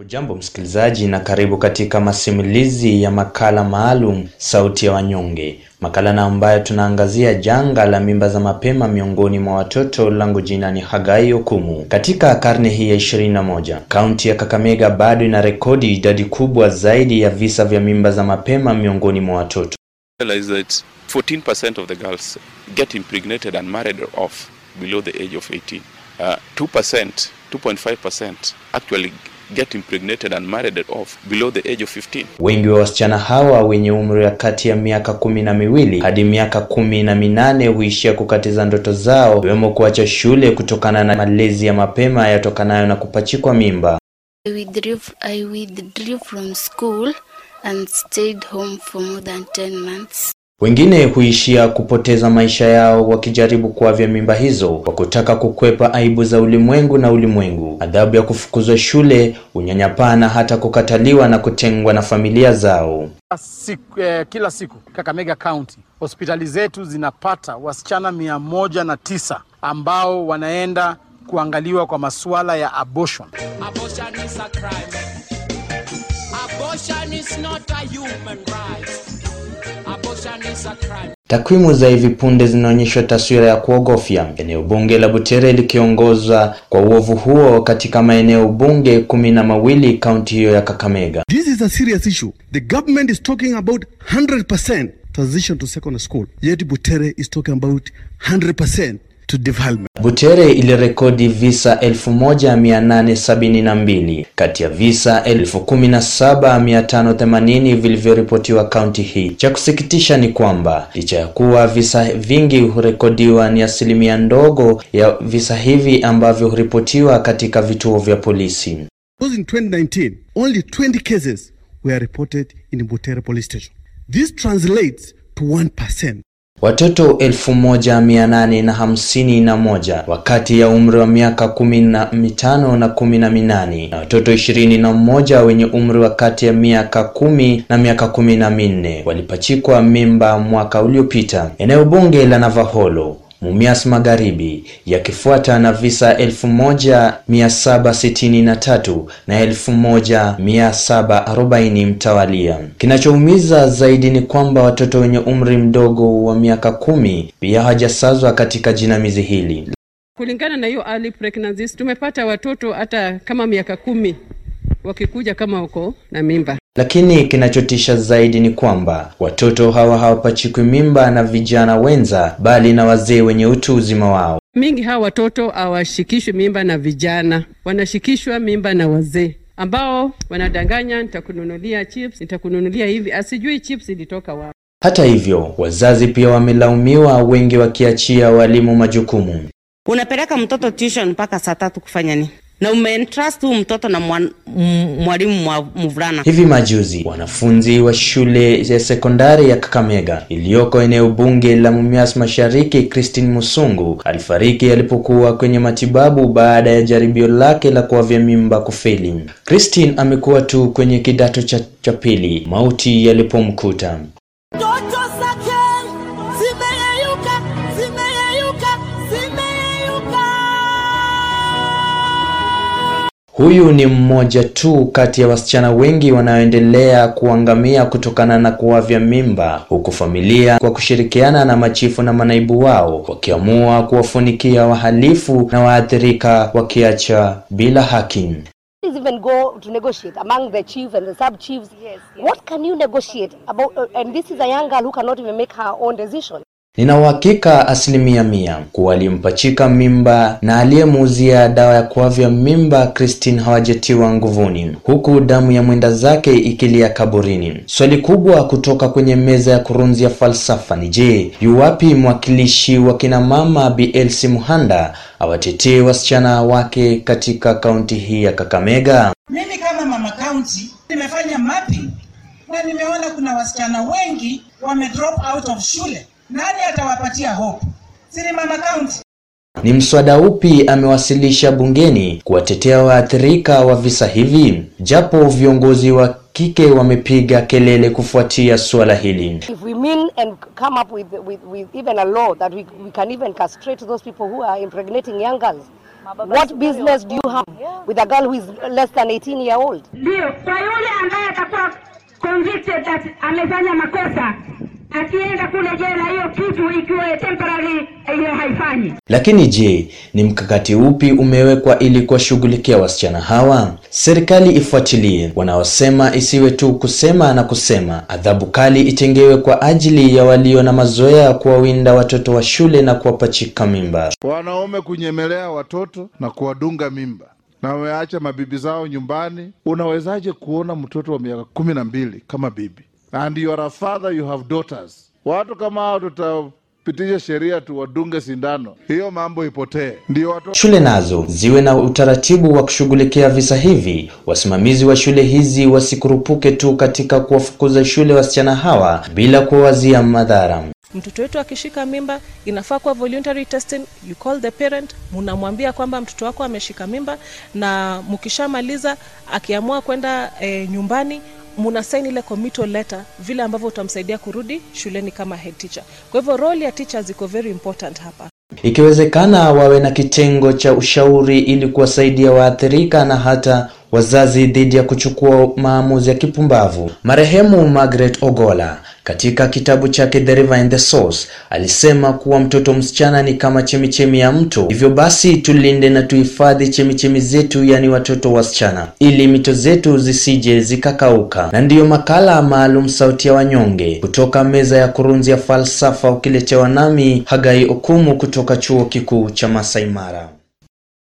Ujambo msikilizaji na karibu katika masimulizi ya makala maalum Sauti ya Wanyonge, makala na ambayo tunaangazia janga la mimba za mapema miongoni mwa watoto. Langu jina ni Hagai Okumu. Katika karne hii ya 21, kaunti ya Kakamega bado ina rekodi idadi kubwa zaidi ya visa vya mimba za mapema miongoni mwa watoto. 14% of the girls get impregnated and married off below the age of 18. Uh, 2%, 2.5% actually get impregnated and married off below the age of 15. Wengi wa wasichana hawa wenye umri wa kati ya miaka kumi na miwili hadi miaka kumi na minane huishia kukatiza ndoto zao, ikiwemo kuacha shule kutokana na malezi ya mapema yatokanayo na kupachikwa mimba. I withdrew, I withdrew from school and stayed home for more than 10 months. Wengine huishia kupoteza maisha yao wakijaribu kuavya mimba hizo kwa kutaka kukwepa aibu za ulimwengu na ulimwengu, adhabu ya kufukuzwa shule, unyanyapaa na hata kukataliwa na kutengwa na familia zao. Siku, eh, kila siku Kakamega County hospitali zetu zinapata wasichana mia moja na tisa ambao wanaenda kuangaliwa kwa masuala ya abortion. Abortion is a crime. Takwimu za hivi punde zinaonyesha taswira ya kuogofya, eneo bunge la Butere likiongoza kwa uovu huo katika maeneo bunge kumi na mawili kaunti hiyo ya Kakamega. This is a serious issue. The government is talking about 100% transition to secondary school. Yet Butere is talking about 100% to development. Butere ilirekodi visa 1872 kati ya visa 17580 vilivyoripotiwa kaunti hii. Cha kusikitisha ni kwamba licha ya kuwa visa vingi hurekodiwa, ni asilimia ndogo ya visa hivi ambavyo huripotiwa katika vituo vya polisi. In 2019, only 20 cases were reported in Butere police station. This translates to 1%. Watoto elfu moja mia nane na hamsini na moja wakati ya umri wa miaka kumi na mitano na kumi na minane na watoto ishirini na mmoja wenye umri wa kati ya miaka kumi na miaka kumi na minne walipachikwa mimba mwaka uliopita. Eneo bunge la Navaholo Mumias Magharibi yakifuata na visa 1763 na 1740 mtawalia. Kinachoumiza zaidi ni kwamba watoto wenye umri mdogo wa miaka kumi pia hawajasazwa katika jinamizi hili. Kulingana na hiyo early pregnancies, tumepata watoto hata kama miaka kumi wakikuja kama uko na mimba. Lakini kinachotisha zaidi ni kwamba watoto hawa hawapachikwi mimba na vijana wenza, bali na wazee wenye utu uzima wao. Mingi hawa watoto hawashikishwi mimba na vijana, wanashikishwa mimba na wazee ambao wanadanganya, nitakununulia chips, nitakununulia hivi, asijui chips ilitoka wapi. Hata hivyo, wazazi pia wamelaumiwa, wengi wakiachia walimu majukumu. Unapeleka mtoto tuition mpaka saa tatu kufanya nini? Na umeentrust huu mtoto na mwalimu mwa- mvulana. Hivi majuzi wanafunzi wa shule ya sekondari ya Kakamega iliyoko eneo bunge la Mumias Mashariki, Christine Musungu alifariki alipokuwa kwenye matibabu baada ya jaribio lake la kuavya mimba kufeli. Christine amekuwa tu kwenye kidato cha, cha pili mauti yalipomkuta. Huyu ni mmoja tu kati ya wasichana wengi wanaoendelea kuangamia kutokana na kuavya mimba, huku familia kwa kushirikiana na machifu na manaibu wao wakiamua kuwafunikia wahalifu na waathirika wakiacha bila haki. Nina uhakika asilimia mia kuwa aliyempachika mimba na aliyemuuzia dawa ya kuavya mimba Christine hawajatiwa nguvuni, huku damu ya mwenda zake ikilia kaburini. Swali kubwa kutoka kwenye meza ya kurunzia falsafa ni je, yuwapi mwakilishi wa kina mama Bi Elsie Muhanda awatetee wasichana wake katika kaunti hii ya Kakamega? Mimi kama mama kaunti nimefanya mapping na nimeona kuna wasichana wengi wame drop out of shule. Nani atawapatia hope? Si ni mama county? Ni mswada upi amewasilisha bungeni kuwatetea waathirika wa visa hivi? Japo viongozi wa kike wamepiga kelele kufuatia suala hili. If we mean and come up with, with, with even a law that we, we can even castrate those people who are impregnating young girls, What business do you have with a girl who is less than 18 year old? Ndio, kwa yule ambaye atakuwa convicted that amefanya makosa akienda kule jela, hiyo kitu ikiwa temporary, hiyo haifanyi. Lakini je, ni mkakati upi umewekwa ili kuwashughulikia wasichana hawa? Serikali ifuatilie, wanaosema isiwe tu kusema na kusema. Adhabu kali itengewe kwa ajili ya walio na mazoea ya kuwawinda watoto wa shule na kuwapachika mimba. wanaume kunyemelea watoto na kuwadunga mimba na wameacha mabibi zao nyumbani. Unawezaje kuona mtoto wa miaka kumi na mbili kama bibi and you are a father, you have daughters? Watu kama hao tutapitisha sheria tuwadunge sindano, hiyo mambo ipotee, ndio watu Shule nazo ziwe na utaratibu wa kushughulikia visa hivi. Wasimamizi wa shule hizi wasikurupuke tu katika kuwafukuza shule wasichana hawa bila kuwawazia madhara. Mtoto wetu akishika mimba inafaa kuwa voluntary testing. You call the parent, munamwambia kwamba mtoto wako ameshika mimba, na mkishamaliza akiamua kwenda e, nyumbani muna sign ile committal letter, vile ambavyo utamsaidia kurudi shuleni kama head teacher. Kwa hivyo role ya teachers iko very important hapa. Ikiwezekana wawe na kitengo cha ushauri ili kuwasaidia waathirika na hata wazazi dhidi ya kuchukua maamuzi ya kipumbavu. Marehemu Margaret Ogola katika kitabu chake The River and the Source alisema kuwa mtoto msichana ni kama chemichemi ya mto, hivyo basi tulinde na tuhifadhi chemichemi zetu, yaani watoto wasichana, ili mito zetu zisije zikakauka. Na ndiyo makala maalum Sauti ya Wanyonge kutoka meza ya kurunzi ya falsafa, ukiletewa nami Hagai Okumu kutoka chuo kikuu cha Masai Mara.